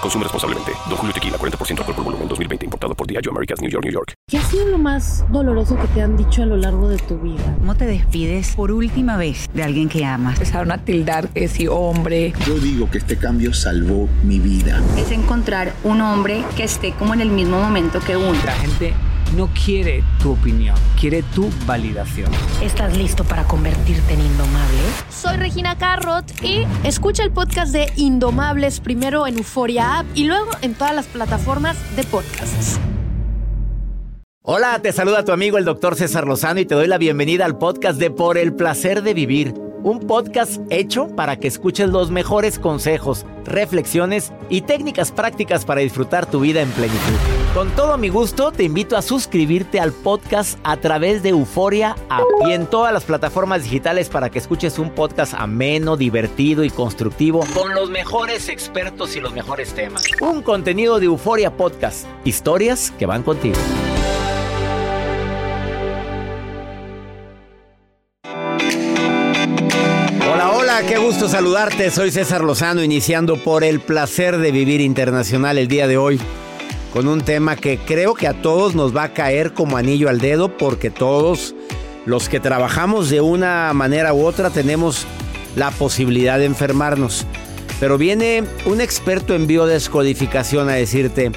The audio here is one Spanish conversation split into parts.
Consume responsablemente. Don Julio Tequila, 40% alcohol por volumen, 2020. Importado por Diageo Americas, New York, New York. ¿Qué ha sido lo más doloroso que te han dicho a lo largo de tu vida? ¿Cómo te despides por última vez de alguien que amas? Empezaron a tildar que si hombre. Yo digo que este cambio salvó mi vida. Es encontrar un hombre que esté como en el mismo momento que uno. La gente no quiere tu opinión, quiere tu validación. ¿Estás listo para convertirte en indomable? Soy Regina Carrot y escucha el podcast de Indomables primero en Euforia App y luego en todas las plataformas de podcasts. Hola, te saluda tu amigo el doctor César Lozano y te doy la bienvenida al podcast de Por el placer de vivir. Un podcast hecho para que escuches los mejores consejos, reflexiones y técnicas prácticas para disfrutar tu vida en plenitud. Con todo mi gusto, te invito a suscribirte al podcast a través de Euforia y en todas las plataformas digitales para que escuches un podcast ameno, divertido y constructivo con los mejores expertos y los mejores temas. Un contenido de Euforia Podcast, historias que van contigo. Qué gusto saludarte. Soy César Lozano, iniciando por el placer de vivir internacional el día de hoy con un tema que creo que a todos nos va a caer como anillo al dedo porque todos los que trabajamos de una manera u otra tenemos la posibilidad de enfermarnos. Pero viene un experto en biodescodificación a decirte,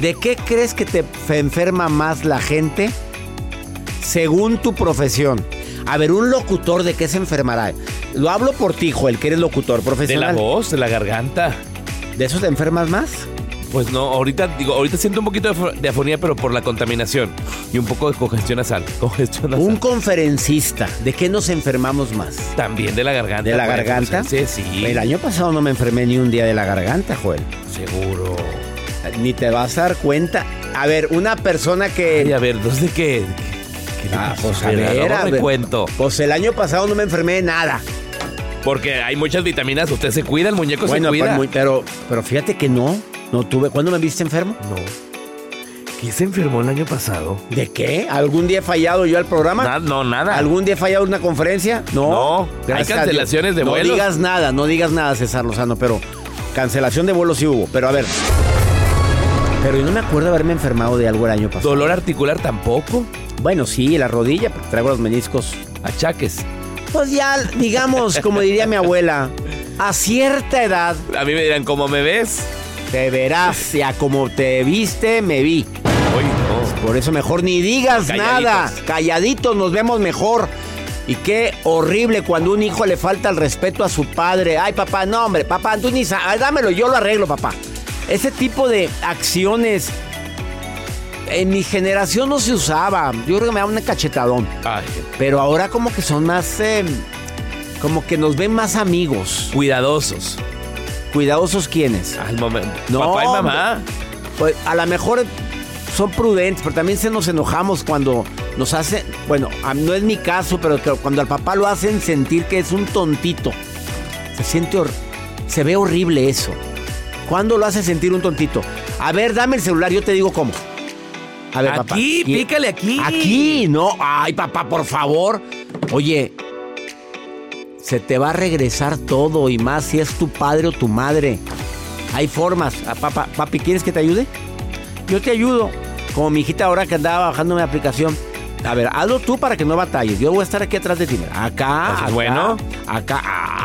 ¿de qué crees que te enferma más la gente según tu profesión? A ver, un locutor de qué se enfermará. Lo hablo por ti, Joel, que eres locutor profesional. De la voz, de la garganta. ¿De eso te enfermas más? Pues no, ahorita digo, ahorita siento un poquito de afonía, pero por la contaminación y un poco de congestión nasal. Congestión nasal. Un conferencista, ¿de qué nos enfermamos más? También de la garganta. ¿De la garganta? Sí, sí. El año pasado no me enfermé ni un día de la garganta, Joel. Seguro. Ni te vas a dar cuenta. A ver, una persona que. Ay, a ver, ¿de qué? Ah, pues a ver, a ver. cuento. Pues el año pasado no me enfermé de nada. Porque hay muchas vitaminas, usted se cuida, el muñeco bueno, se cuida. Pues, pero, pero fíjate que no, no tuve. ¿Cuándo me viste enfermo? No. ¿Quién se enfermó el año pasado? ¿De qué? ¿Algún día he fallado yo al programa? Na- no, nada. ¿Algún día he fallado en una conferencia? No. No, hay Gracias a cancelaciones de vuelos. No digas nada, no digas nada, César Lozano, pero cancelación de vuelos sí hubo. Pero a ver. Pero yo no me acuerdo de haberme enfermado de algo el año pasado. ¿Dolor articular tampoco? Bueno, sí, la rodilla, porque traigo los meniscos. Achaques. Pues ya, digamos, como diría mi abuela, a cierta edad A mí me dirán, ¿cómo me ves? Te verás, ya como te viste, me vi. Por eso mejor ni digas Calladitos. nada. Calladitos nos vemos mejor. Y qué horrible cuando un hijo le falta el respeto a su padre. Ay, papá, no, hombre, papá, tú ni sabes. Dámelo, yo lo arreglo, papá. Ese tipo de acciones en mi generación no se usaba. Yo creo que me da un cachetadón. Ay, Pero ahora como que son más... eh, como que nos ven más amigos. cuidadosos. ¿Cuidadosos quiénes? Al momento. No, Papá y mamá. Pues a lo mejor son prudentes, pero también se nos enojamos cuando nos hacen, bueno, no es mi caso, pero cuando al papá lo hacen sentir que es un tontito. Se siente, se ve horrible eso. ¿Cuándo lo hace sentir un tontito? A ver, dame el celular, yo te digo cómo. A ver, papá. Aquí, pícale aquí. Aquí, no. Ay, papá, por favor. Oye, se te va a regresar todo y más si es tu padre o tu madre. Hay formas. Ah, papá, papi, ¿quieres que te ayude? Yo te ayudo. Como mi hijita ahora que andaba bajando mi aplicación. A ver, hazlo tú para que no batalles. Yo voy a estar aquí atrás de ti. Mira, Acá, Pues, acá, bueno. acá.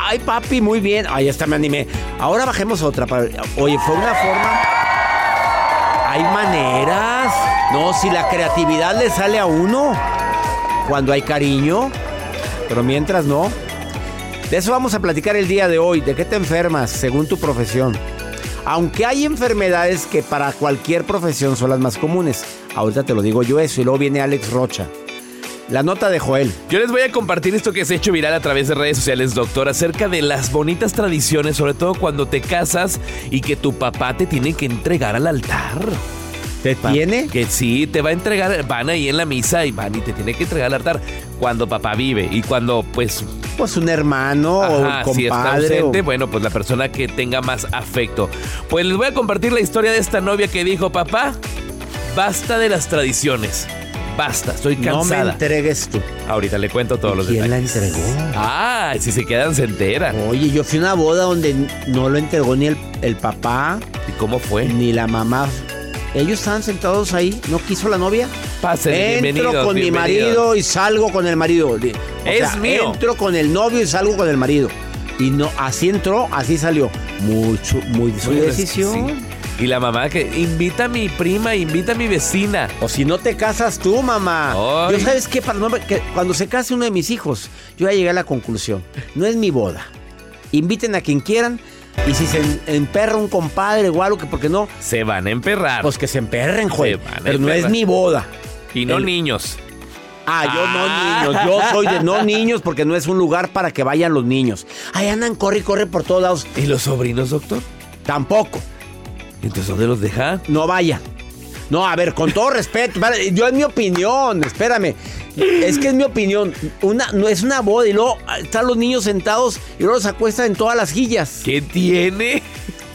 Ay, papi, muy bien. Ahí está, me animé. Ahora bajemos otra. para- Oye, fue una forma. Hay maneras. No, si la creatividad le sale a uno cuando hay cariño, pero mientras no. De eso vamos a platicar el día de hoy. ¿De qué te enfermas según tu profesión? Aunque hay enfermedades que para cualquier profesión son las más comunes. Ahorita te lo digo yo eso y luego viene Alex Rocha. La nota de Joel. Yo les voy a compartir esto que se ha hecho viral a través de redes sociales, doctor, acerca de las bonitas tradiciones, sobre todo cuando te casas y que tu papá te tiene que entregar al altar. ¿Te tiene? Que sí, te va a entregar, van ahí en la misa y van y te tiene que entregar al altar cuando papá vive y cuando pues... Pues un hermano o un compadre. Si está ausente, o- bueno, pues la persona que tenga más afecto. Pues les voy a compartir la historia de esta novia que dijo, papá, basta de las tradiciones. Basta, estoy No me cansada. entregues tú. Ahorita le cuento todos los ¿Quién la detalles. entregó? Ah, si se quedan se enteran. Oye, yo fui a una boda donde no lo entregó ni el, el papá, ¿Y cómo fue? ni la mamá. Ellos estaban sentados ahí, no quiso la novia. Pasen, Entro con mi marido y salgo con el marido. O Es mío. Entro con el novio y salgo con el marido. Y no, así entró, así salió. Mucho, muy su Bueno, es que decisión. sí. Y la mamá que invita a mi prima, invita a mi vecina. O si no te casas tú, mamá. Yo sabes qué, Para no- que cuando se case uno de mis hijos, yo ya llegué a la conclusión. No es mi boda. Inviten a quien quieran. Y si se en- emperra un compadre o algo, que porque no, Se van a emperrar. pues que se emperren, güey. Se van a Pero no es emperrar. mi boda. y no el- niños. Ah, yo Ah. no niños. Yo soy de no niños porque no es un lugar para que vayan los niños. Ahí andan, corre y corre por todos lados. ¿Y los sobrinos, doctor? Tampoco. Entonces, ¿dónde los deja? No vayan. No, a ver, con todo respeto, vale, yo es mi opinión, espérame. Es que es mi opinión. Una, no es una boda y luego están los niños sentados y luego los acuestan en todas las sillas. ¿Qué tiene?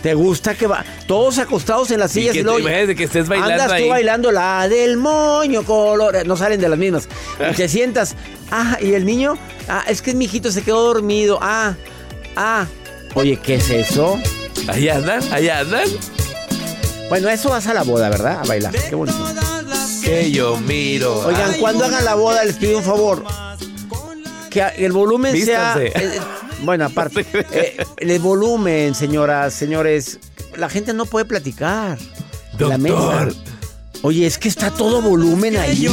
¿Te gusta que va? Todos acostados en las Y sillas que y, te luego. imagines que estés bailando Andas tú bailando la del moño color. No salen de las mismas. Y te sientas. Ah, y el niño. Ah, es que mi hijito se quedó dormido. Ah, ah. Oye, ¿qué es eso? Ahí andan, ahí andan. Bueno, eso vas a la boda, ¿verdad? A bailar. Qué bonito. Que yo miro. Oigan, cuando hagan la boda, les pido un favor. Que el volumen sea. Vístanse. eh, bueno, aparte. eh, el volumen, señoras, señores. La gente no puede platicar. En la mesa. Doctor. Oye, es que está todo volumen ahí.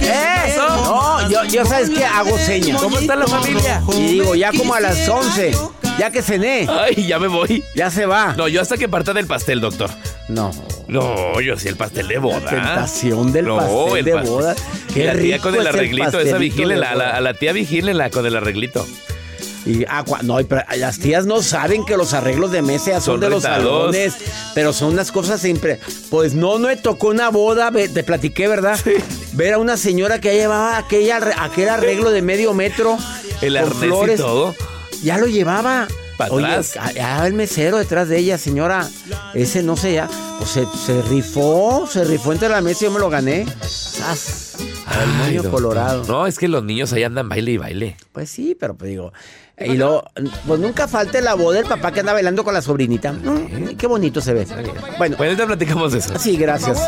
¡Eso! No, yo, yo sabes que hago señas. ¿Cómo está la familia? Y digo, ya como a las 11, ya que cené, Ay, ya me voy. ya se va. No, yo hasta que parta del pastel, doctor. No. No, yo sí el pastel de boda. Tentación del no, pastel el de pastel. boda. Y Qué la tía rico con el arreglito, esa de a la, a la tía vigílenla con el arreglito. Y ah, no, pero las tías no saben que los arreglos de mesa ya son, Son de los salones, pero son unas cosas siempre. Pues no, no me tocó una boda, te platiqué, ¿verdad? Ver a una señora que ya llevaba aquella, aquel arreglo de medio metro. El arnés flores. y todo. Ya lo llevaba. Oye, atrás. ah, el mesero detrás de ella, señora. Ese no sé ya. Pues se, se rifó, se rifó entre la mesa y yo me lo gané. ¡Sas! Al doctor. colorado. No, es que los niños ahí andan baile y baile. Pues sí, pero pues digo. Y luego, pues nunca falte la voz del papá que anda bailando con la sobrinita. Mm, qué bonito se ve. Bueno, Bueno, ahorita platicamos de eso. sí, gracias.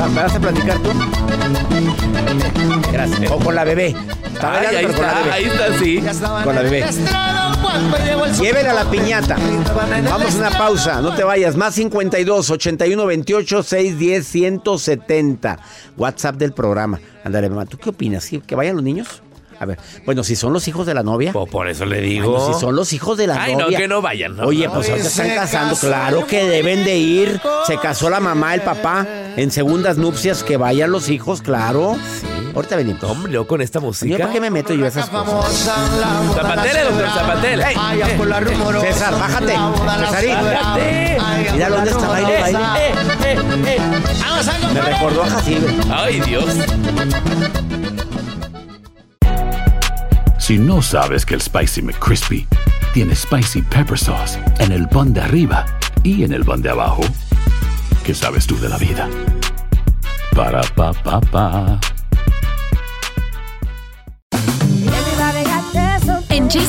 ¿Va- ¿Me vas a platicar tú? Gracias. O con la bebé. Está Ay, bailando, ahí pero con la está, bebé. ahí está, sí. Con la bebé. Llévela a la piñata. Vamos a una pausa, no te vayas. Más 52 81 28 610 170. WhatsApp del programa. Ándale, mamá, ¿tú qué opinas? ¿Sí? ¿Que vayan los niños? A ver, bueno, si son los hijos de la novia. Po- por eso le digo. Bueno, si son los hijos de la Ay, novia. no, que no vayan. no, Oye, pues ahorita están casando. Claro que deben de ir. Se casó la mamá, el papá. En segundas nupcias, que vayan los hijos, claro. Ahorita venimos. Hombre, yo con esta Yo, música. ¿Para qué me meto yo a esas cosas? Zapatele, doctor, zapatele. César, bájate. Cesarín. Mira dónde está baile, baile. Me recordó a Jacibe. Ay, Dios. Si no sabes que el Spicy McCrispy tiene Spicy Pepper Sauce en el pan de arriba y en el pan de abajo, ¿qué sabes tú de la vida? Para, pa, pa, pa.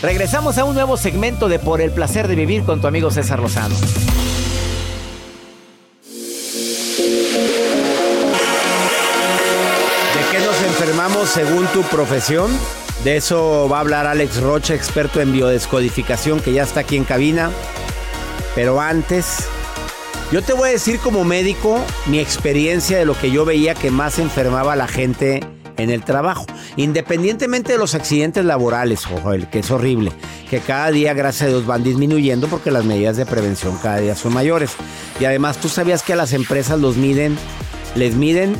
Regresamos a un nuevo segmento de Por el placer de vivir con tu amigo César Lozano. ¿De qué nos enfermamos según tu profesión? De eso va a hablar Alex Rocha, experto en biodescodificación, que ya está aquí en cabina. Pero antes, yo te voy a decir como médico mi experiencia de lo que yo veía que más enfermaba a la gente en el trabajo. Independientemente de los accidentes laborales, ojo, el que es horrible, que cada día, gracias a Dios, van disminuyendo porque las medidas de prevención cada día son mayores. Y además, tú sabías que a las empresas los miden, les miden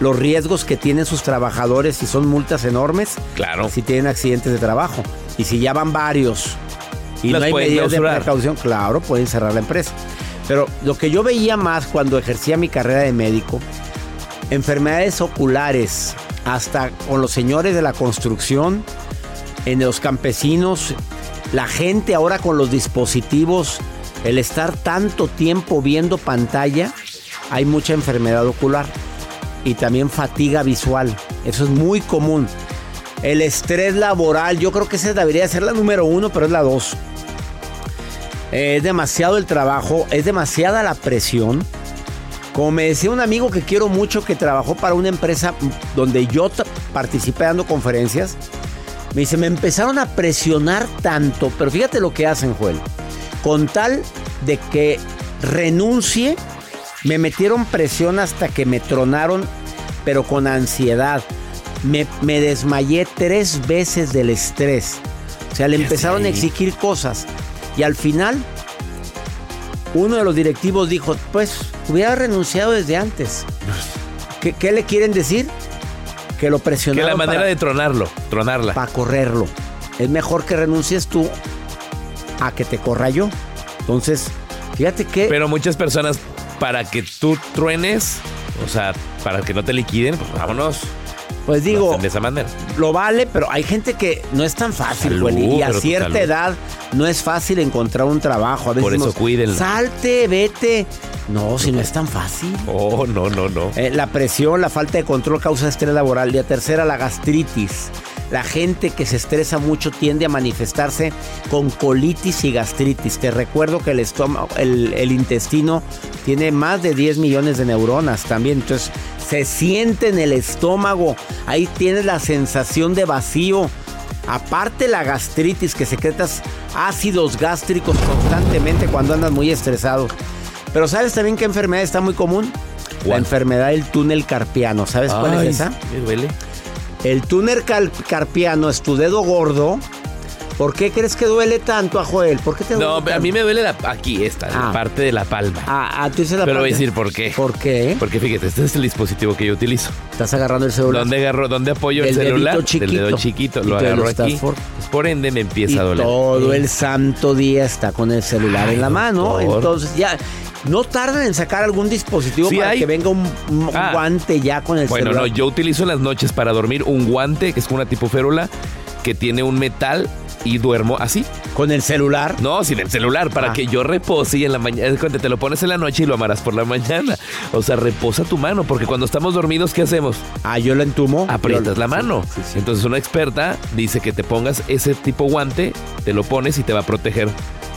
los riesgos que tienen sus trabajadores y son multas enormes. Claro. Si tienen accidentes de trabajo. Y si ya van varios y Las no hay medidas de precaución, claro, pueden cerrar la empresa. Pero lo que yo veía más cuando ejercía mi carrera de médico, enfermedades oculares, hasta con los señores de la construcción, en los campesinos, la gente ahora con los dispositivos, el estar tanto tiempo viendo pantalla, hay mucha enfermedad ocular y también fatiga visual. Eso es muy común. El estrés laboral, yo creo que esa debería ser la número uno, pero es la dos. Es demasiado el trabajo, es demasiada la presión. Como me decía un amigo que quiero mucho que trabajó para una empresa donde yo participé dando conferencias, me dice, me empezaron a presionar tanto, pero fíjate lo que hacen, Joel. Con tal de que renuncie, me metieron presión hasta que me tronaron, pero con ansiedad. Me, me desmayé tres veces del estrés. O sea, le empezaron a exigir cosas. Y al final, uno de los directivos dijo, pues hubiera renunciado desde antes. ¿Qué, qué le quieren decir? Que lo Que presionaron. la manera para- de tronarlo, tronarla. para correrlo. Es mejor que renuncies tú a que te corra yo. Entonces, fíjate que Pero muchas personas, para que tú truenes, o sea, para que no te liquiden, pues vámonos. Pues digo, de esa manera. lo vale, pero hay gente que no es tan fácil, Salud, y a cierta edad no es fácil encontrar un trabajo. A veces Por eso decimos, cuídenla. Salte, vete. No, si no es tan fácil. Oh, no, no, no. Eh, la presión, la falta de control causa estrés laboral. Y la tercera, la gastritis. La gente que se estresa mucho tiende a manifestarse con colitis y gastritis. Te recuerdo que el estómago, el, el intestino tiene más de 10 millones de neuronas también. Entonces, se siente en el estómago. Ahí tienes la sensación de vacío. Aparte la gastritis, que secretas ácidos gástricos constantemente cuando andas muy estresado. Pero ¿sabes también qué enfermedad está muy común? La enfermedad del túnel carpiano. ¿Sabes cuál es esa? Me duele. El túnel carpiano es tu dedo gordo. ¿Por qué crees que duele tanto a Joel? ¿Por qué te duele No, a mí me duele la, aquí, esta, Ah. la parte de la palma. Ah, ah, tú dices la Pero voy a decir por qué. ¿Por qué? Porque fíjate, este es el dispositivo que yo utilizo. Estás agarrando el celular. ¿Dónde agarro, dónde apoyo el dedito celular? chiquito. Del dedo chiquito. Lo agarro aquí. Por ende me empieza y a doler. todo el santo día está con el celular Ay, en la mano. doctor. Entonces ya no tardan en sacar algún dispositivo Sí para hay. que venga un, un Ah. guante ya con el Bueno, celular. no, yo utilizo en las noches para dormir un guante que es una tipo férula que tiene un metal y duermo así. ¿Con el celular? No, sin el celular, para Ah. que yo repose y en la mañana, te lo pones en la noche y lo amarás por la mañana. O sea, reposa tu mano, porque cuando estamos dormidos, ¿qué hacemos? Ah, yo lo entumo. Aprietas la mano. Sí, sí, sí. Entonces una experta dice que te pongas ese tipo guante, te lo pones y te va a proteger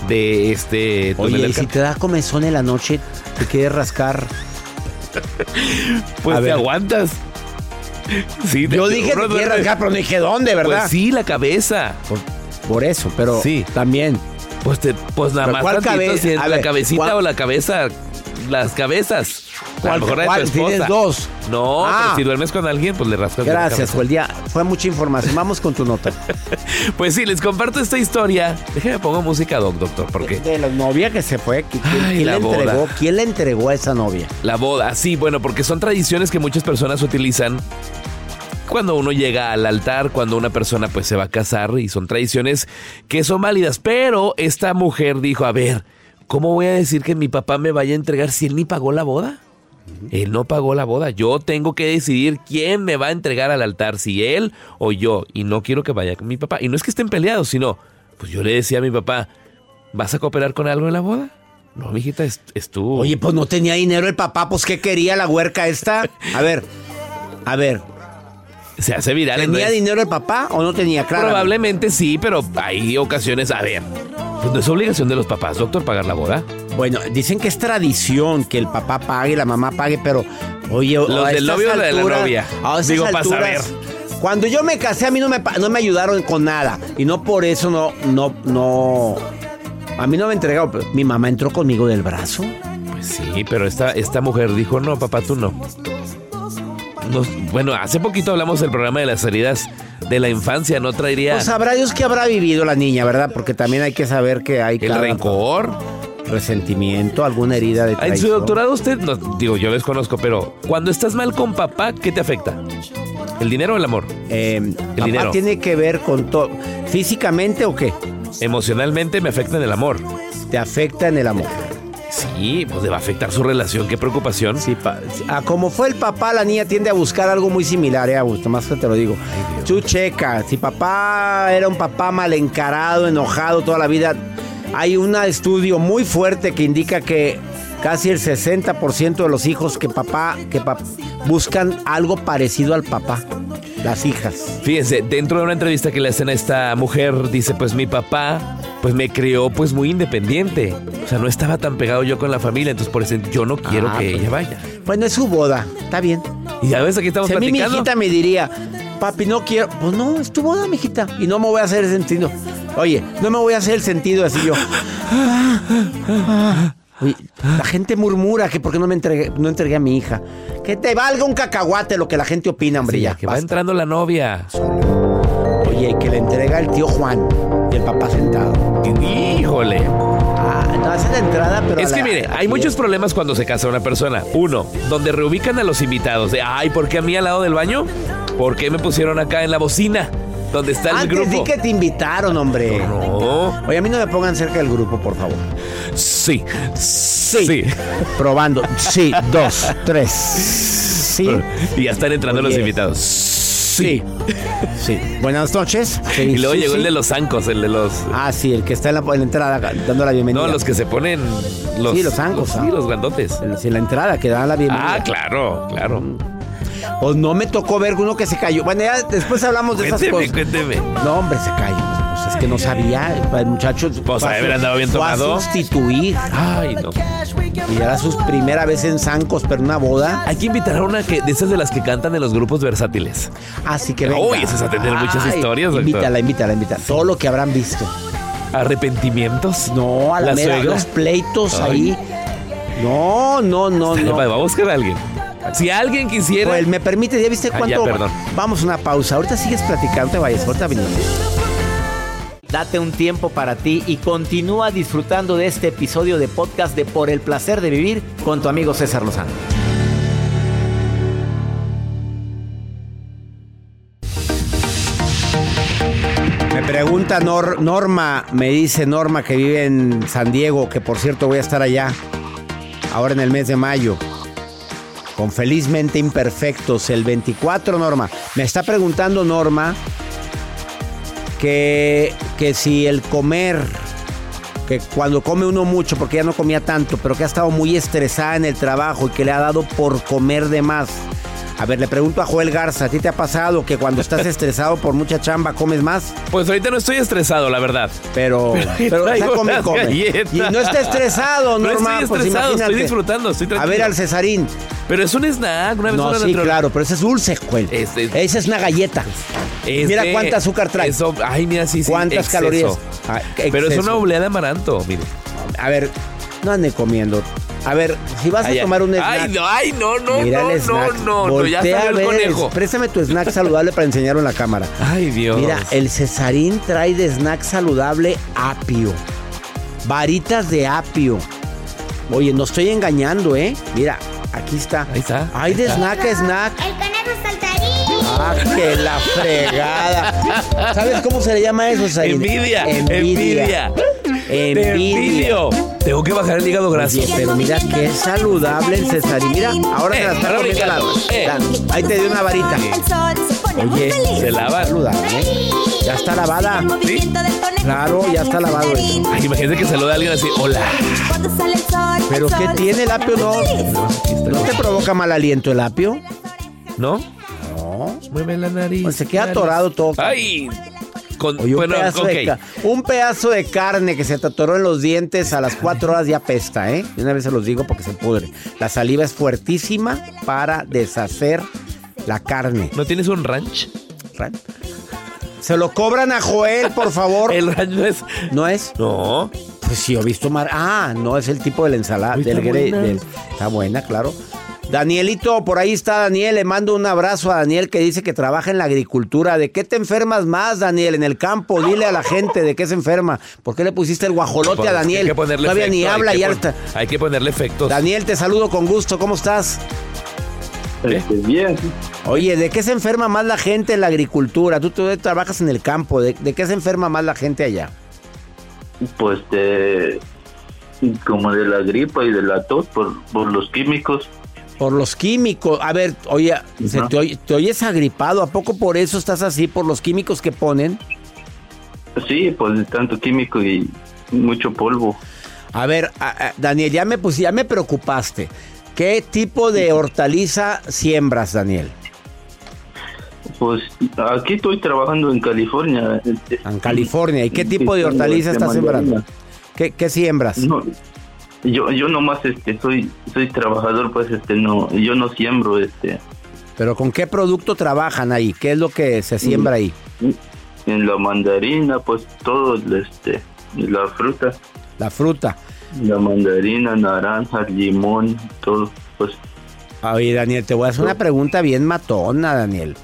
de este Oye, y si te da comezón en la noche, te quieres rascar. Pues a te ver. aguantas. Sí, Yo dije que quieres rascar, pero no dije dónde, ¿verdad? Pues sí, la cabeza. Por, por eso, pero Sí. también. Pues, te, pues nada ¿Pero más cuál tantito, si es a la ver, cabecita ¿cuál- o la cabeza, las cabezas. A ¿Cuál- lo mejor de cuál? tu esposa. Tienes dos. No, Ah. pero si duermes con alguien, pues le rascas de Gracias, cabeza. Joel. Ya fue mucha información. Vamos con tu nota. Pues sí, les comparto esta historia. Déjeme pongo música, doc, doctor, porque De la novia que se fue. ¿Quién, Ay, quién la le boda. entregó? ¿Quién le entregó a esa novia? la boda, sí, bueno, porque son tradiciones que muchas personas utilizan cuando uno llega al altar, cuando una persona pues se va a casar y son tradiciones que son válidas. Pero esta mujer dijo, a ver, ¿cómo voy a decir que mi papá me vaya a entregar si él ni pagó la boda? Él no pagó la boda. Yo tengo que decidir quién me va a entregar al altar, si él o yo. Y no quiero que vaya con mi papá. Y no es que estén peleados, sino, pues yo le decía a mi papá, ¿vas a cooperar con algo en la boda? No, mijita, es, es tú. Oye, pues no tenía dinero el papá, pues ¿qué quería la huerca esta? A ver, a ver. Se hace viral. en ¿Tenía dinero el papá o no tenía? Claro. Probablemente sí, pero hay ocasiones, a ver, pues no es obligación de los papás, doctor, pagar la boda. Bueno, dicen que es tradición que el papá pague, la mamá pague, pero oye, Los del novio o de la novia. Digo, pa' alturas, saber. Cuando yo me casé a mí no me, no me ayudaron con nada y no por eso no no no a mí no me entregaron, mi mamá entró conmigo del brazo. Pues sí, pero esta, esta mujer dijo, no, papá, tú no. Nos- bueno, hace poquito hablamos del programa de las heridas de la infancia, ¿no traería Pues sabrá Dios que habrá vivido la niña, ¿verdad? Porque también hay que saber que hay el cada- rencor? resentimiento, alguna herida de En su traición. doctorado usted, no, digo, yo desconozco, pero cuando estás mal con papá, ¿qué te afecta? ¿El dinero o el amor? Eh, papá dinero. tiene que ver con todo. ¿Físicamente o qué? Emocionalmente me afecta en el amor. Te afecta en el amor. Sí, pues le va a afectar su relación, qué preocupación. Sí, pa- ah, como fue el papá, la niña tiende a buscar algo muy similar, eh, Augusto, más que te lo digo. Tú checa, si papá era un papá mal encarado, enojado toda la vida, hay un estudio muy fuerte que indica que casi el 60% de los hijos que papá, que buscan algo parecido al papá, las hijas. Fíjense, dentro de una entrevista que le hacen a esta mujer, dice, pues mi papá, pues me crió pues muy independiente. O sea, no estaba tan pegado yo con la familia, entonces por eso yo no quiero Ah, que pues. ella vaya. Bueno, es su boda, está bien. Y ya ves, aquí estamos Si a mí mi platicando. hijita me diría, papi, no quiero. Pues no, es tu boda, mijita. Y no me voy a hacer el sentido. Oye, no me voy a hacer el sentido así yo. La gente murmura que por qué no me entregué, no entregué a mi hija. Que te valga un cacahuate lo que la gente opina, hombre, Sí, ya. que va entrando la novia. Oye, que le entrega el tío Juan y el papá sentado. Híjole. Ah, no, esa es la entrada, pero. Es que la- mire, hay muchos problemas cuando se casa una persona. Uno, donde reubican a los invitados. De, ay, ¿por qué a mí al lado del baño? ¿Por qué me pusieron acá en la bocina? Donde está el Antes grupo. di que te invitaron, hombre. No. Oye, a mí no me pongan cerca del grupo, por favor. Sí. Sí. Sí. Probando. Sí, dos, tres. Sí. Y ya están entrando los invitados. Sí. Sí. Buenas noches. Sí, Y luego sí, llegó sí. el de los zancos, el de los. Ah, sí, el que está en la, en la entrada dando la bienvenida. No, los que se ponen. Los, Sí, los zancos, Sí, ah. los grandotes. Sí, en la entrada que da la bienvenida. Ah, claro, claro. Pues no me tocó ver uno que se cayó. Bueno, ya después hablamos de esas Cuénteme, cosas. cuénteme. No, hombre, se cayó. Pues es que no sabía. El muchacho. Pues, a haber su- andado bien fue a tomado. sustituir. Ay, no. Y era su primera vez en Zancos, pero una boda. Hay que invitar a una que, de esas de las que cantan en los grupos versátiles. Así que venga. Uy, esas a tener muchas Ay, historias, doctor. Invítala, invítala, invítala. Todo lo que habrán visto. ¿Arrepentimientos? No, a la, ¿La mera, los pleitos Ay. ahí. No, no, no, no. Va a buscar a alguien. Si alguien quisiera. Pues me permite, ¿ya viste Ah, cuánto? ya, perdón. Vamos a una pausa. Ahorita sigues platicando, no te vayas, ahorita venimos. Date un tiempo para ti y continúa disfrutando de este episodio de podcast de Por el placer de vivir con tu amigo César Lozano. Me pregunta Nor- Norma, me dice Norma que vive en San Diego, que por cierto voy a estar allá ahora en el mes de mayo. Con Felizmente Imperfectos, el 24, Norma. Me está preguntando Norma que, que si el comer, que cuando come uno mucho, porque ya no comía tanto, pero que ha estado muy estresada en el trabajo y que le ha dado por comer de más. A ver, le pregunto a Joel Garza, ¿a ti te ha pasado que cuando estás estresado por mucha chamba comes más? Pues ahorita no estoy estresado, la verdad. Pero, pero, Traigo o sea, come, come. Y no está estresado, No Norma. estoy pues estoy disfrutando, estoy A tranquilo. ver al Cesarín. Pero es un snack, una vez No, una sí, claro, pero ese es dulce, Joel. Este- Esa es una galleta. Este- Mira cuánta azúcar trae. Eso, ay, mira, sí, sí. ¿Cuántas exceso. calorías? Ah, Pero es una oblea de amaranto, mire. A ver, no ande comiendo. A ver, si vas Ay, a tomar un snack. Ay, no, ay, no, no, mira no, el snack. no, no, no, ya Voltea salió a el ver conejo. Préstame tu snack saludable para enseñarlo en la cámara. Ay, Dios. Mira, el Cesarín trae de snack saludable apio. Varitas de apio. Oye, no estoy engañando, ¿eh? Mira, aquí está. Ahí está. Hay de snack a snack. El conejo saltarín. Ah, que la fregada. ¿Sabes cómo se le llama eso? Envidia, Envidia. envidia. Envidio. Tengo que bajar el hígado graso. Oye, pero mira qué saludable el César. Y mira, ahora se la está Eh, comiendo la, eh. la- Ahí te dio una varita. Oye, Se lava. saludable. ¿eh? Ya está lavada. Claro, ya está lavado eso. Ay, imagínate que saluda a alguien así. Hola. ¿Pero qué tiene el apio? No, ¿No te provoca mal aliento el apio? ¿No? No. Mueve la nariz. Pues se queda atorado todo. Ay. Con, Oye, un, bueno, pedazo de ca- un pedazo de carne que se te atoró en los dientes a las cuatro horas ya pesta, ¿eh? Una vez se los digo porque se pudre. La saliva es fuertísima para deshacer la carne. ¿No tienes un ranch? Ran- Se lo cobran a Joel, por favor. El ranch no es. ¿No es? No. Pues sí, he visto mar. Ah, no es el tipo de la ensalada. Del está gre- buena. del- está buena, claro. Danielito, por ahí está Daniel. Le mando un abrazo a Daniel que dice que trabaja en la agricultura. ¿De qué te enfermas más, Daniel? En el campo. Dile a la gente de qué se enferma. ¿Por qué le pusiste el guajolote Pues, a Daniel? Hay que ponerle Todavía ni efecto, hay habla y está. Hay que ponerle efectos. Daniel, te saludo con gusto. ¿Cómo estás? Este, bien. Oye, ¿de qué se enferma más la gente en la agricultura? Tú, tú trabajas en el campo. ¿De, de qué se enferma más la gente allá? Pues de como de la gripa y de la tos por, por los químicos. Por los químicos. A ver, oye, te, oye- te oyes agripado. ¿A poco por eso estás así? ¿Por los químicos que ponen? Sí, pues tanto químico y mucho polvo. A ver, a- a- Daniel, ya me, pues, ya me preocupaste. ¿Qué tipo de hortaliza siembras, Daniel? Pues aquí estoy trabajando en California. En California. ¿Y qué tipo de hortaliza estás sembrando? ¿Qué, qué siembras? No, yo yo nomás este soy soy trabajador, pues este no yo no siembro este ¿Pero con qué producto trabajan ahí? ¿Qué es lo que se siembra ahí? en la mandarina, pues todo este la fruta, La fruta. la mandarina, naranja, limón, todo, pues Oye, Daniel, te voy a hacer una pregunta bien matona, Daniel.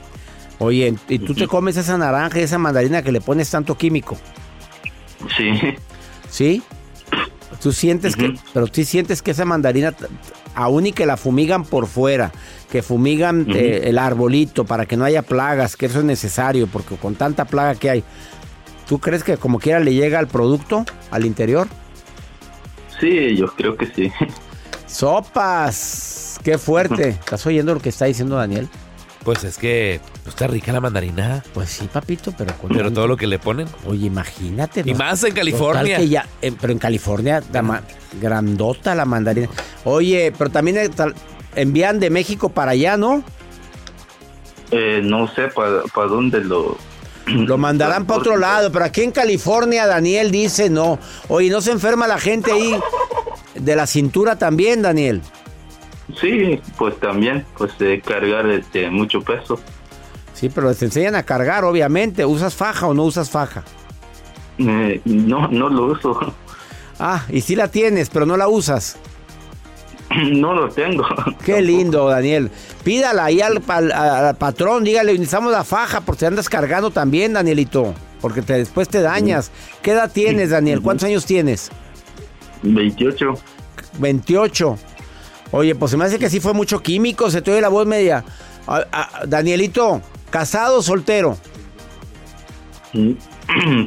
Oye, ¿y tú te comes esa naranja y esa mandarina que le pones tanto químico? sí. ¿Sí? Tú sientes que, pero tú sientes que esa mandarina, aún y que la fumigan por fuera, que fumigan eh, el arbolito para que no haya plagas, que eso es necesario, porque con tanta plaga que hay, ¿tú crees que como quiera le llega al producto, al interior? Sí, yo creo que sí. ¡Sopas! ¡Qué fuerte! ¿Estás oyendo lo que está diciendo Daniel? Pues es que pues, está rica la mandarina. Pues sí, papito, pero con Pero todo lo que le ponen. Oye, imagínate. Y más en California. Que ya, eh, pero en California, la grandota la mandarina. Oye, pero también eh, tal- envían de México para allá, ¿no? Eh, no sé para dónde lo Lo mandarán para otro lado, pero aquí en California Daniel dice no. Oye, ¿no se enferma la gente ahí de la cintura también, Daniel? Sí, pues también, pues eh, cargar este mucho peso. Sí, pero les enseñan a cargar, obviamente. ¿Usas faja o no usas faja? Eh, no, no lo uso. Ah, y sí la tienes, pero no la usas. No lo tengo. Qué lindo, Daniel. Pídala ahí al, al- al patrón, dígale, necesitamos la faja porque andas cargando también, Danielito. Porque te- después te dañas. ¿Qué edad tienes, Daniel? ¿Cuántos años tienes? 28. 28. Oye, pues se me hace que sí fue mucho químico, se te oye la voz media. Danielito, ¿casado o soltero?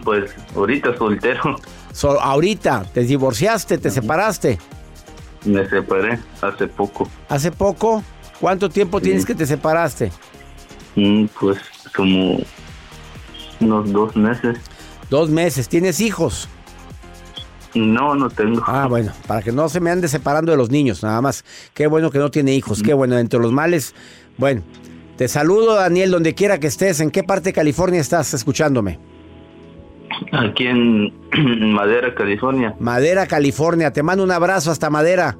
Pues ahorita soltero. So- ahorita, ¿te divorciaste, te separaste? Me separé hace poco. ¿Hace poco? ¿Cuánto tiempo tienes que te separaste? Mm, Pues como unos dos meses. Dos meses. ¿Tienes hijos? No, no tengo. Ah, bueno, para que no se me ande separando de los niños, nada más. Qué bueno que no tiene hijos, qué bueno, entre los males. Bueno, te saludo, Daniel, donde quiera que estés. ¿En qué parte de California estás escuchándome? Aquí en Madera, California. Madera, California. Te mando un abrazo hasta Madera.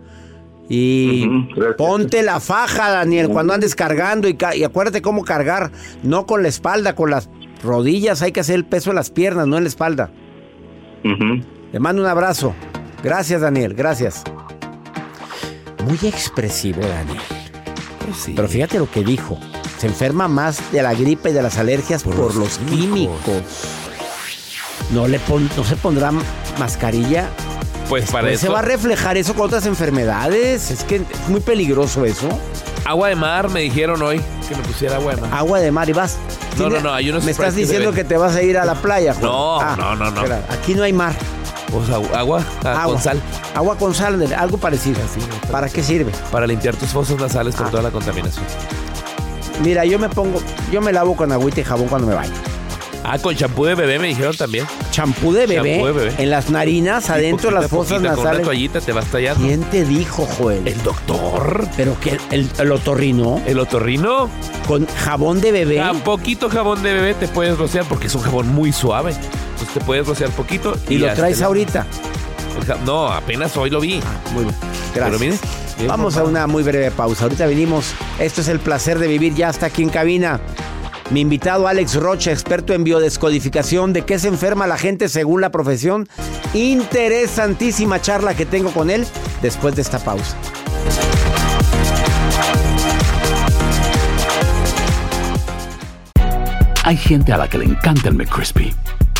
Y ponte la faja, Daniel, cuando andes cargando y, ca- y acuérdate cómo cargar, no con la espalda, con las rodillas, hay que hacer el peso en las piernas, no en la espalda. Te mando un abrazo. Gracias, Daniel, gracias. Muy expresivo, Daniel. Pero fíjate lo que dijo. Se enferma más de la gripe y de las alergias por, los químicos. No, le pon- no se pondrá mascarilla. Pues para Pues se eso. va a reflejar eso con otras enfermedades. Es que es muy peligroso eso. Agua de mar, me dijeron hoy. que me pusiera agua de mar. Agua de mar y vas. No, ¿Tiene- no, no, hay unos Me estás que diciendo que te vas a ir a la playa, Juan. No, Ah, no, no, no. espera, Aquí no hay mar. Agu- agua, ah, Agua. con sal. Agua con sal, algo parecido. ¿Para qué sirve? Para limpiar tus fosas nasales Ah. por toda la contaminación. Mira, yo me pongo, yo me lavo con agüita y jabón cuando me baño. Ah, con champú de bebé me dijeron también. Champú de bebé, Champú de bebé. en las narinas, adentro de las fosas poquita, Con una nasales. toallita te vas tallando. ¿Quién te dijo, Joel? El doctor. ¿Pero qué? ¿El, el otorrino? ¿El otorrino? ¿Con jabón de bebé? A poquito jabón de bebé te puedes rociar porque es un jabón muy suave. Entonces te puedes rociar poquito. ¿Y lo ya traes ahorita? No, apenas hoy lo vi. Muy bien. Pero Gracias. mire, bien Vamos a una muy breve pausa. Ahorita venimos. Esto es el placer de vivir. Ya está aquí en cabina. Mi invitado Alex Rocha, experto en biodescodificación. ¿De qué se enferma la gente según la profesión? Interesantísima charla que tengo con él después de esta pausa. Hay gente a la que le encanta el McCrispy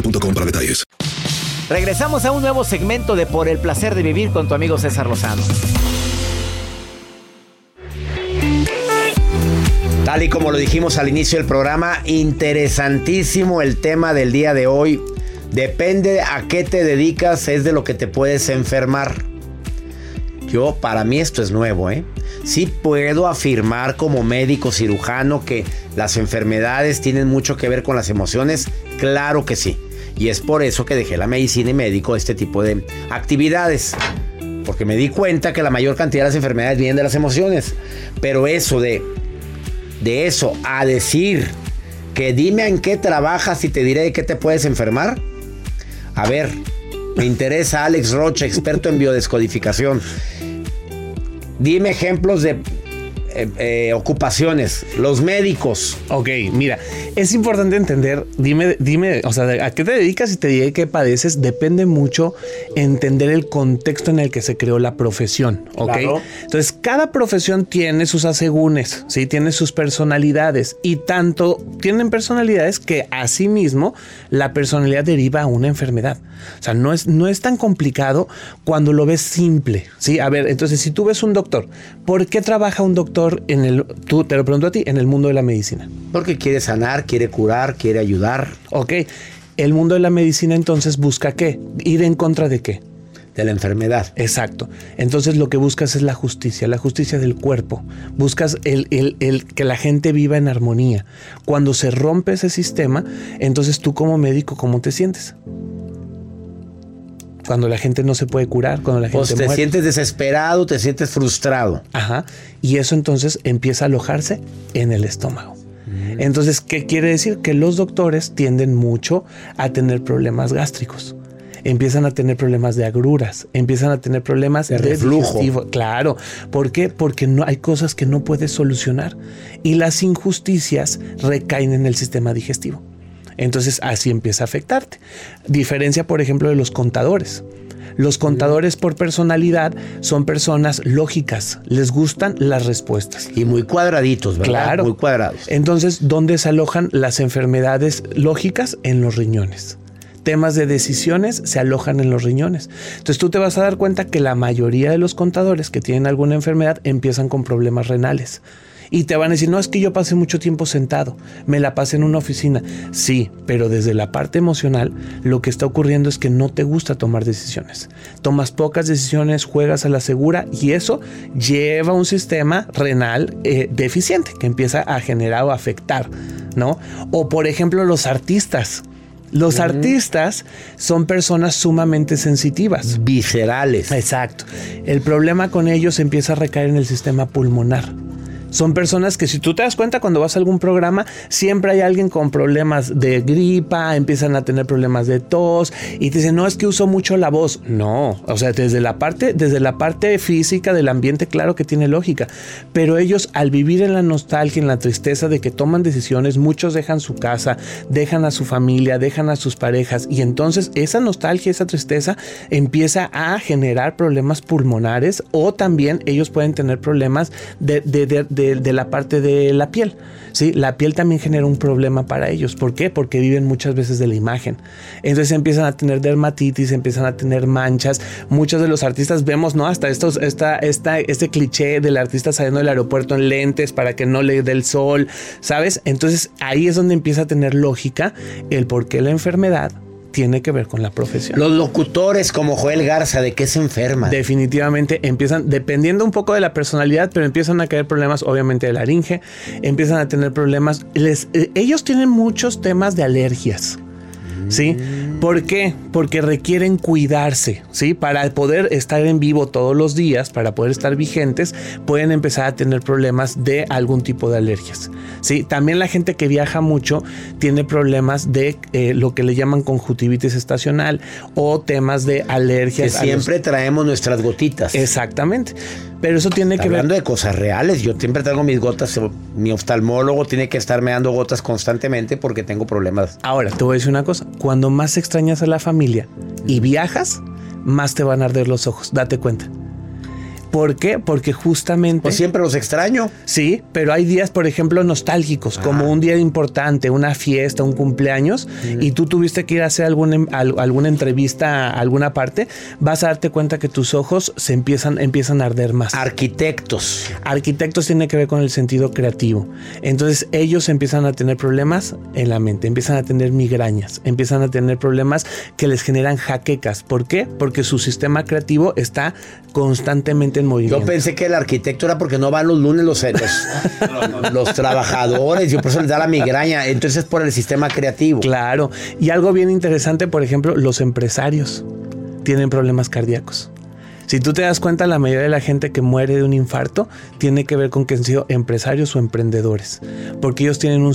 boostmobile.com para detalles. Regresamos a un nuevo segmento de Por el placer de vivir con tu amigo César Lozano. Tal y como lo dijimos al inicio del programa, interesantísimo el tema del día de hoy. Depende a qué te dedicas, es de lo que te puedes enfermar. Yo, para mí esto es nuevo, ¿eh? Sí puedo afirmar como médico cirujano que las enfermedades tienen mucho que ver con las emociones, claro que sí. Y es por eso que dejé la medicina y médico este tipo de actividades. Porque me di cuenta que la mayor cantidad de las enfermedades vienen de las emociones. Pero eso de de eso a decir que dime en qué trabajas y te diré de qué te puedes enfermar. A ver, me interesa Alex Rocha, experto en biodescodificación. Dime ejemplos de eh, eh, ocupaciones, los médicos. Ok, mira, es importante entender, dime, dime, o sea, a qué te dedicas y te diré qué padeces, depende mucho entender el contexto en el que se creó la profesión, ¿ok? Claro. Entonces, cada profesión tiene sus asegúnes, ¿sí? Tiene sus personalidades y tanto tienen personalidades que asimismo la personalidad deriva a una enfermedad. O sea, no es, no es tan complicado cuando lo ves simple, ¿sí? A ver, entonces, si tú ves un doctor, ¿por qué trabaja un doctor en el, tú te lo pregunto a ti, en el mundo de la medicina? Porque quiere sanar, quiere curar, quiere ayudar. Ok, el mundo de la medicina entonces busca qué? Ir en contra de qué? De la enfermedad. Exacto. Entonces lo que buscas es la justicia, la justicia del cuerpo. Buscas el, el- el que la gente viva en armonía. Cuando se rompe ese sistema, entonces tú como médico, ¿cómo te sientes? Cuando la gente no se puede curar, cuando la gente Pues te muere. sientes desesperado, te sientes frustrado. Ajá. Y eso entonces empieza a alojarse en el estómago. Entonces, ¿qué quiere decir? Que los doctores tienden mucho a tener problemas gástricos. Empiezan a tener problemas de agruras, empiezan a tener problemas de, reflujo. digestivo. Claro. ¿Por qué? Porque no hay cosas que no puedes solucionar. Y las injusticias recaen en el sistema digestivo. Entonces así empieza a afectarte. Diferencia, por ejemplo, de los contadores. Los contadores por personalidad son personas lógicas, les gustan las respuestas. Y muy cuadraditos, ¿verdad? Claro. Muy cuadrados. Entonces, ¿dónde se alojan las enfermedades lógicas? En los riñones. Temas de decisiones se alojan en los riñones. Entonces tú te vas a dar cuenta que la mayoría de los contadores que tienen alguna enfermedad empiezan con problemas renales. Y te van a decir, no, es que yo pasé mucho tiempo sentado, me la pasé en una oficina. Sí, pero desde la parte emocional lo que está ocurriendo es que no te gusta tomar decisiones. Tomas pocas decisiones, juegas a la segura y eso lleva a un sistema renal eh, deficiente que empieza a generar o afectar, ¿no? O por ejemplo los artistas. Los artistas son personas sumamente sensitivas. Viscerales. Exacto. El problema con ellos empieza a recaer en el sistema pulmonar. Son personas que si tú te das cuenta cuando vas a algún programa, siempre hay alguien con problemas de gripa, empiezan a tener problemas de tos y te dicen, no, es que uso mucho la voz. No, o sea, desde la parte, desde la parte física del ambiente, claro que tiene lógica. Pero ellos al vivir en la nostalgia, en la tristeza de que toman decisiones, muchos dejan su casa, dejan a su familia, dejan a sus parejas y entonces esa nostalgia, esa tristeza empieza a generar problemas pulmonares o también ellos pueden tener problemas de, de, de de, la parte de la piel. ¿sí? La piel también genera un problema para ellos. ¿Por qué? Porque viven muchas veces de la imagen. Entonces empiezan a tener dermatitis, empiezan a tener manchas. Muchos de los artistas vemos, ¿no? Hasta estos, esta, esta, este cliché del artista saliendo del aeropuerto en lentes para que no le dé el sol, ¿sabes? Entonces ahí es donde empieza a tener lógica el por qué la enfermedad tiene que ver con la profesión. Los locutores como Joel Garza, ¿de qué se enferman? Definitivamente empiezan, dependiendo un poco de la personalidad, pero empiezan a caer problemas, obviamente, de laringe, empiezan a tener problemas. Les, eh, ellos tienen muchos temas de alergias. ¿sí? ¿Por qué? Porque requieren cuidarse, ¿sí? Para poder estar en vivo todos los días, para poder estar vigentes, pueden empezar a tener problemas de algún tipo de alergias, ¿sí? También la gente que viaja mucho tiene problemas de eh, lo que le llaman conjuntivitis estacional o temas de alergias. Que siempre traemos nuestras gotitas. Exactamente. Pero eso tiene que ver. Hablando de cosas reales, yo siempre traigo mis gotas. Mi oftalmólogo tiene que estarme dando gotas constantemente porque tengo problemas. Ahora, te voy a decir una cosa. Cuando más extrañas a la familia y viajas, más te van a arder los ojos. Date cuenta. ¿Por qué? Porque justamente... Pues siempre los extraño. Sí, pero hay días, por ejemplo, nostálgicos, como un día importante, una fiesta, un cumpleaños, y tú tuviste que ir a hacer alguna, alguna entrevista a alguna parte, vas a darte cuenta que tus ojos se empiezan, empiezan a arder más. Arquitectos. Arquitectos tiene que ver con el sentido creativo. Entonces ellos empiezan a tener problemas en la mente, empiezan a tener migrañas, empiezan a tener problemas que les generan jaquecas. ¿Por qué? Porque su sistema creativo está constantemente yo pensé que el arquitecto era porque no van los lunes los, los, los trabajadores, yo por eso les da la migraña. Entonces es por el sistema creativo. Claro. Y algo bien interesante, por ejemplo, los empresarios tienen problemas cardíacos. Si tú te das cuenta, la mayoría de la gente que muere de un infarto tiene que ver con que han sido empresarios o emprendedores, porque ellos tienen un,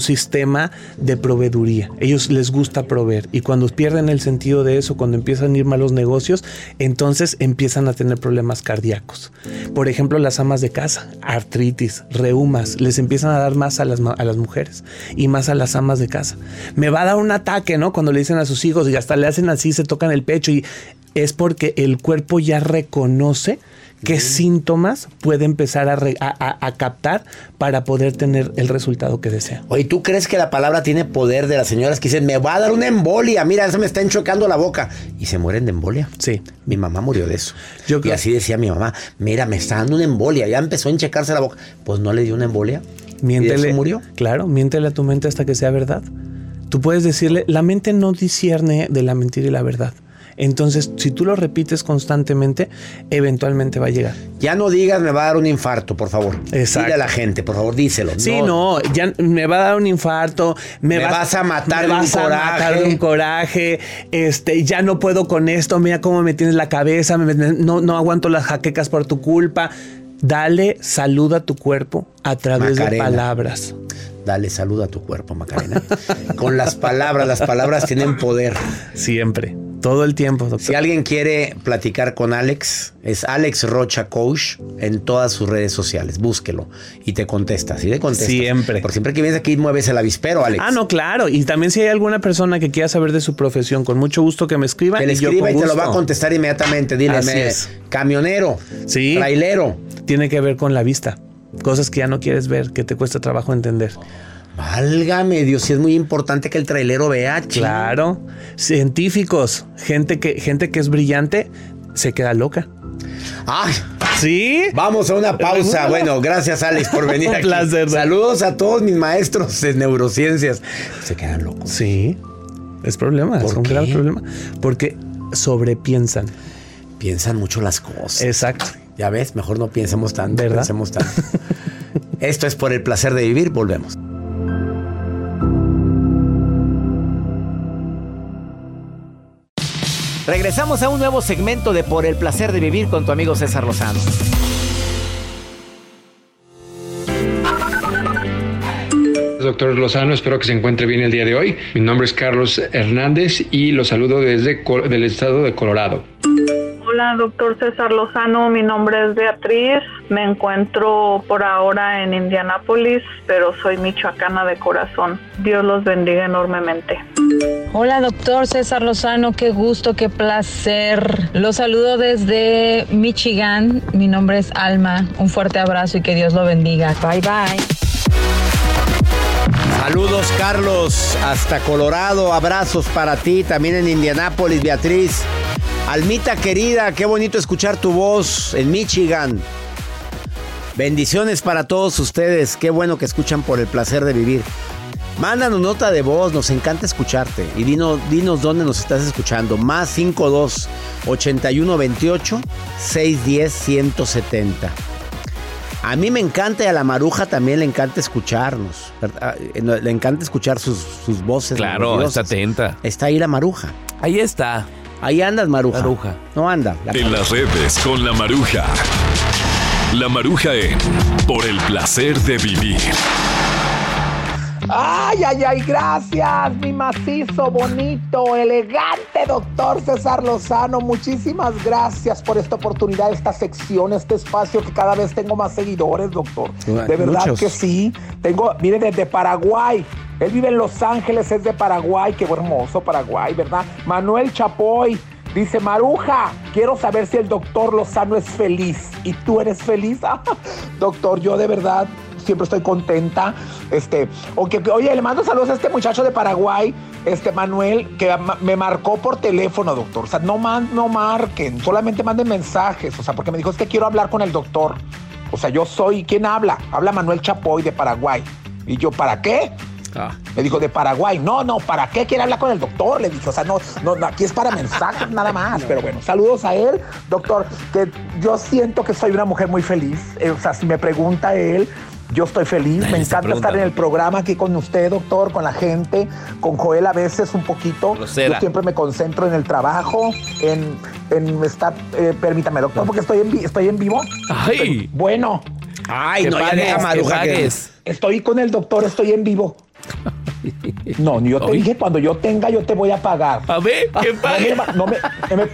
sistema de proveeduría. Ellos les gusta proveer y cuando pierden el sentido de eso, cuando empiezan a ir malos negocios, entonces empiezan a tener problemas cardíacos. Por ejemplo, las amas de casa, artritis, reumas, les empiezan a dar más a las, a las mujeres y más a las amas de casa. Me va a dar un ataque, ¿no? Cuando le dicen a sus hijos y hasta le hacen así, se tocan el pecho y es porque el cuerpo ya reconoce qué síntomas puede empezar a, captar para poder tener el resultado que desea. Oye, ¿tú crees que la palabra tiene poder de las señoras que dicen, me va a dar una embolia, mira, eso me está enchocando la boca? Y se mueren de embolia. Sí. Mi mamá murió de eso. Yo y así decía mi mamá, mira, me está dando una embolia, ya empezó a enchecarse la boca. Pues no le dio una embolia. Miéntele, ¿Y murió? Claro, miéntele a tu mente hasta que sea verdad. Tú puedes decirle, la mente no discierne de la mentira y la verdad. Entonces, si tú lo repites constantemente, eventualmente va a llegar. Ya no digas me va a dar un infarto, por favor. Exacto. Dile a la gente, por favor, díselo. Sí, no, ya me va a dar un infarto, me, vas, a matar me de un vas a matar de un coraje, este, ya no puedo con esto, mira cómo me tienes la cabeza, no, no aguanto las jaquecas por tu culpa. Dale salud a tu cuerpo a través de palabras. Dale salud a tu cuerpo, Macarena. Con las palabras, las palabras tienen poder. Siempre. Todo el tiempo, doctor. Si alguien quiere platicar con Alex, es Alex Rocha Coach en todas sus redes sociales. Búsquelo y te contesta. ¿Sí te contesta? Siempre. Por siempre que vienes aquí mueves el avispero, Alex. Ah, no, claro. Y también si hay alguna persona que quiera saber de su profesión, con mucho gusto que me escriba. Que le escriba y te lo va a contestar inmediatamente. Dile, camionero, sí. trailero. Tiene que ver con la vista. Cosas que ya no quieres ver, que te cuesta trabajo entender. Válgame Dios, sí es muy importante que el trailero vea. Claro. Científicos, gente que, gente que es brillante, se queda loca. ¡Ay! ¿Sí? Vamos a una pausa. Bueno, gracias Alex por venir Un aquí. placer. Saludos a todos mis maestros de neurociencias. Se quedan locos. Sí. Es problema, es un gran problema. Porque sobrepiensan. Piensan mucho las cosas. Exacto. Ya ves, mejor no pensemos tanto. ¿Verdad? Pensemos tanto. Esto es por el placer de vivir. Volvemos. Regresamos a un nuevo segmento de Por el placer de vivir con tu amigo César Lozano. doctor Lozano, espero que se encuentre bien el día de hoy. Mi nombre es Carlos Hernández y los saludo desde el estado de Colorado. Hola, doctor César Lozano. Mi nombre es Beatriz. Me encuentro por ahora en Indianápolis, pero soy michoacana de corazón. Dios los bendiga enormemente. Hola, doctor César Lozano. Qué gusto, qué placer. Los saludo desde Michigan. Mi nombre es Alma. Un fuerte abrazo y que Dios lo bendiga. Bye, bye. Saludos, Carlos, hasta Colorado. Abrazos para ti, también en Indianápolis, Beatriz. Almita querida, qué bonito escuchar tu voz en Michigan. Bendiciones para todos ustedes. Qué bueno que escuchan por el placer de vivir. Mándanos nota de voz, nos encanta escucharte. Y dinos, dinos dónde nos estás escuchando. Más 52 81 28 610 170. A mí me encanta y a la maruja también le encanta escucharnos. Le encanta escuchar sus, sus voces. Claro, está atenta. Está ahí la maruja. Ahí está. Ahí andas, Maruja. Maruja. No anda. en las redes con la Maruja. La Maruja en Por el placer de vivir. Ay, ay, ay, gracias, mi macizo, bonito, elegante doctor César Lozano. Muchísimas gracias por esta oportunidad, esta sección, este espacio que cada vez tengo más seguidores, doctor. De verdad que sí. Tengo, mire, desde Paraguay. Él vive en Los Ángeles, es de Paraguay. Qué hermoso Paraguay, ¿verdad? Manuel Chapoy. Dice Maruja, quiero saber si el doctor Lozano es feliz. ¿Y tú eres feliz? doctor, yo de verdad siempre estoy contenta. Este, oye, le mando saludos a este muchacho de Paraguay, este Manuel, que me marcó por teléfono, doctor. O sea, no, no marquen, solamente manden mensajes. O sea, porque me dijo, es que quiero hablar con el doctor. O sea, yo soy, ¿quién habla? Habla Manuel Chapoy de Paraguay. Y yo, ¿para qué? Ah. Me dijo, de Paraguay. No, no, ¿para qué quiere hablar con el doctor? Le dije, o sea, no, no, aquí es para mensajes nada más. Pero bueno, saludos a él, doctor, que yo siento que soy una mujer muy feliz. Eh, o sea, si me pregunta él, yo estoy feliz, me encanta estar en el programa aquí con usted, doctor, con la gente, con Joel a veces un poquito. Yo siempre me concentro en el trabajo, en, en estar, eh, permítame, doctor, porque estoy en, estoy en vivo. Ay. Bueno. Ay, no, ya deja maruja Estoy con el doctor, estoy en vivo. No, yo te dije, cuando yo tenga, yo te voy a pagar. A ver, ¿qué no,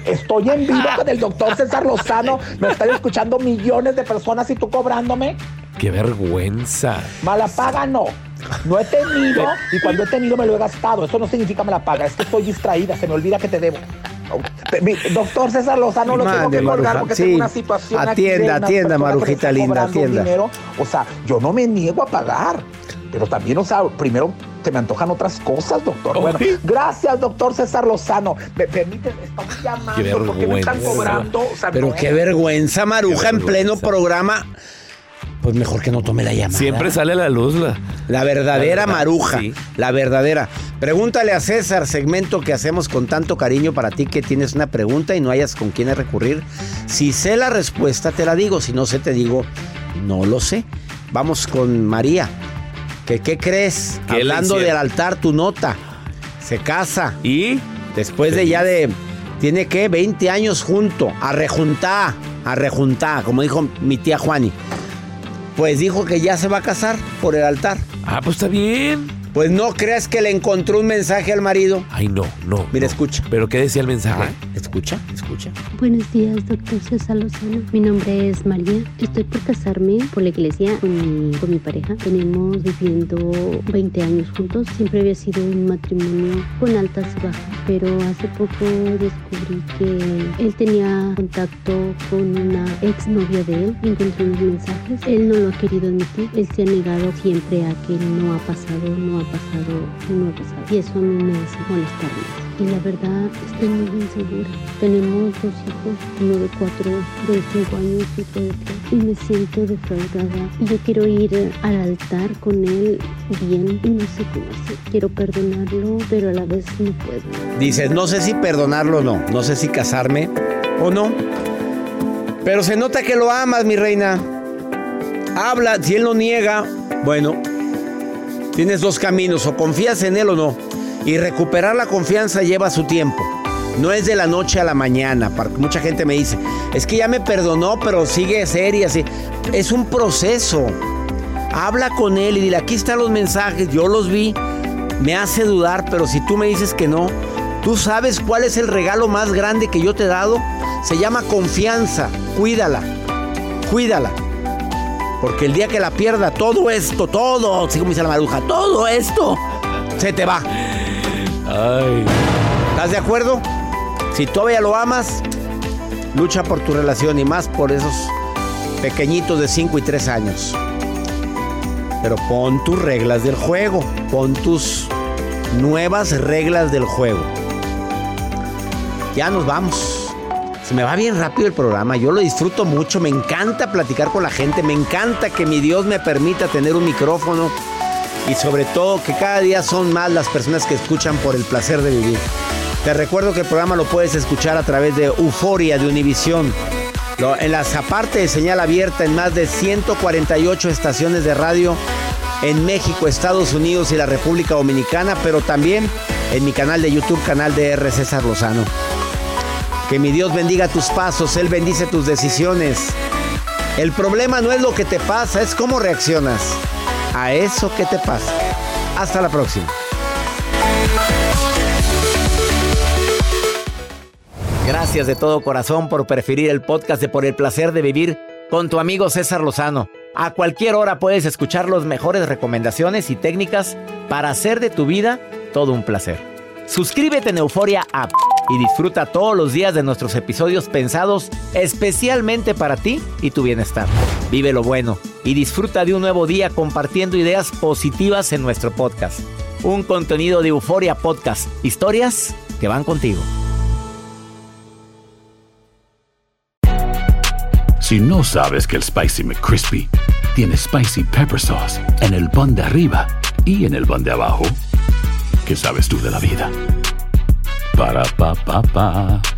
estoy en vivo con el doctor César Lozano. Me están escuchando millones de personas y tú cobrándome. ¡Qué vergüenza! Mala paga no. No he tenido y cuando he tenido me lo he gastado. Eso no significa me la paga, es que estoy distraída, se me olvida que te debo. doctor César Lozano lo tengo que colgar porque tengo una situación atienda, aquí Atienda, Marujita linda, atienda. O sea, yo no me niego a pagar, pero también, o sea, primero se me antojan otras cosas, doctor. Bueno, gracias, doctor César Lozano. Me permiten, estamos llamando porque me están cobrando. pero qué vergüenza, Maruja, en pleno programa pues mejor que no tome la llamada. Siempre sale a la luz la, la verdadera maruja, la verdadera. Pregúntale a César, segmento que hacemos con tanto cariño para ti que tienes una pregunta y no hayas con quién recurrir. Si sé la respuesta, te la digo. Si no sé, te digo, no lo sé. Vamos con María. ¿Qué, qué crees? Hablando del altar, tu nota. Se casa. ¿Y? Después de ya de... Tiene que 20 años junto, a rejuntar, a rejuntar, como dijo mi tía Juani. Pues dijo que ya se va a casar por el altar. Ah, pues está bien. Pues no creas que le encontró un mensaje al marido. Ay, no, no. Mira, escucha. ¿Pero qué decía el mensaje? escucha, Buenos días, doctor César Lozano. Mi nombre es María. Estoy por casarme por la iglesia con mi, con mi pareja. Tenemos viviendo 20 años juntos. Siempre había sido un matrimonio con altas y bajas. Pero hace poco descubrí que él tenía contacto con una ex novia de él. Encontré unos mensajes. Él no lo ha querido admitir. Él se ha negado siempre a que no ha pasado, no ha pasado, no ha pasado. Y eso a mí me hace molestarme. Y la verdad, estoy muy insegura. Tenemos dos hijos, uno de cuatro, de cinco años y otro de tres. Y me siento defraudada. Yo quiero ir al altar con él bien y no sé cómo hacer. Quiero perdonarlo, pero a la vez no puedo. Dices, no sé si perdonarlo o no. No sé si casarme o no. Pero se nota que lo amas, mi reina. Habla, si él lo niega, bueno, Tienes dos caminos, o confías en él o no. Y recuperar la confianza lleva su tiempo. No es de la noche a la mañana. Mucha gente me dice, es que ya me perdonó, pero sigue seria. Así. Es un proceso. Habla con él y dile, aquí están los mensajes, yo los vi, me hace dudar, pero si tú me dices que no, ¿tú sabes cuál es el regalo más grande que yo te he dado? Se llama confianza, cuídala, cuídala. Porque el día que la pierda, todo esto, todo, así como dice la maruja, todo esto se te va. ¿Estás de acuerdo? Si todavía lo amas, lucha por tu relación y más por esos pequeñitos de 5 y 3 años. Pero pon tus reglas del juego, pon tus nuevas reglas del juego. Ya nos vamos. Se me va bien rápido el programa, yo lo disfruto mucho, me encanta platicar con la gente, me encanta que mi Dios me permita tener un micrófono y sobre todo que cada día son más las personas que escuchan por el placer de vivir. Te recuerdo que el programa lo puedes escuchar a través de Euforia de Univisión. En las aparte de señal abierta en más de 148 estaciones de radio en México, Estados Unidos y la República Dominicana, pero también en mi canal de YouTube, canal de R. César Lozano. Que mi Dios bendiga tus pasos, Él bendice tus decisiones. El problema no es lo que te pasa, es cómo reaccionas a eso que te pasa. Hasta la próxima. Gracias de todo corazón por preferir el podcast de Por el placer de vivir con tu amigo César Lozano. A cualquier hora puedes escuchar las mejores recomendaciones y técnicas para hacer de tu vida todo un placer. Suscríbete en Euforia App y disfruta todos los días de nuestros episodios pensados especialmente para ti y tu bienestar. Vive lo bueno y disfruta de un nuevo día compartiendo ideas positivas en nuestro podcast. Un contenido de Euforia Podcast. Historias que van contigo. Si no sabes que el Spicy McCrispy tiene Spicy Pepper Sauce en el pan de arriba y en el pan de abajo, ¿qué sabes tú de la vida? Para, pa, pa, pa.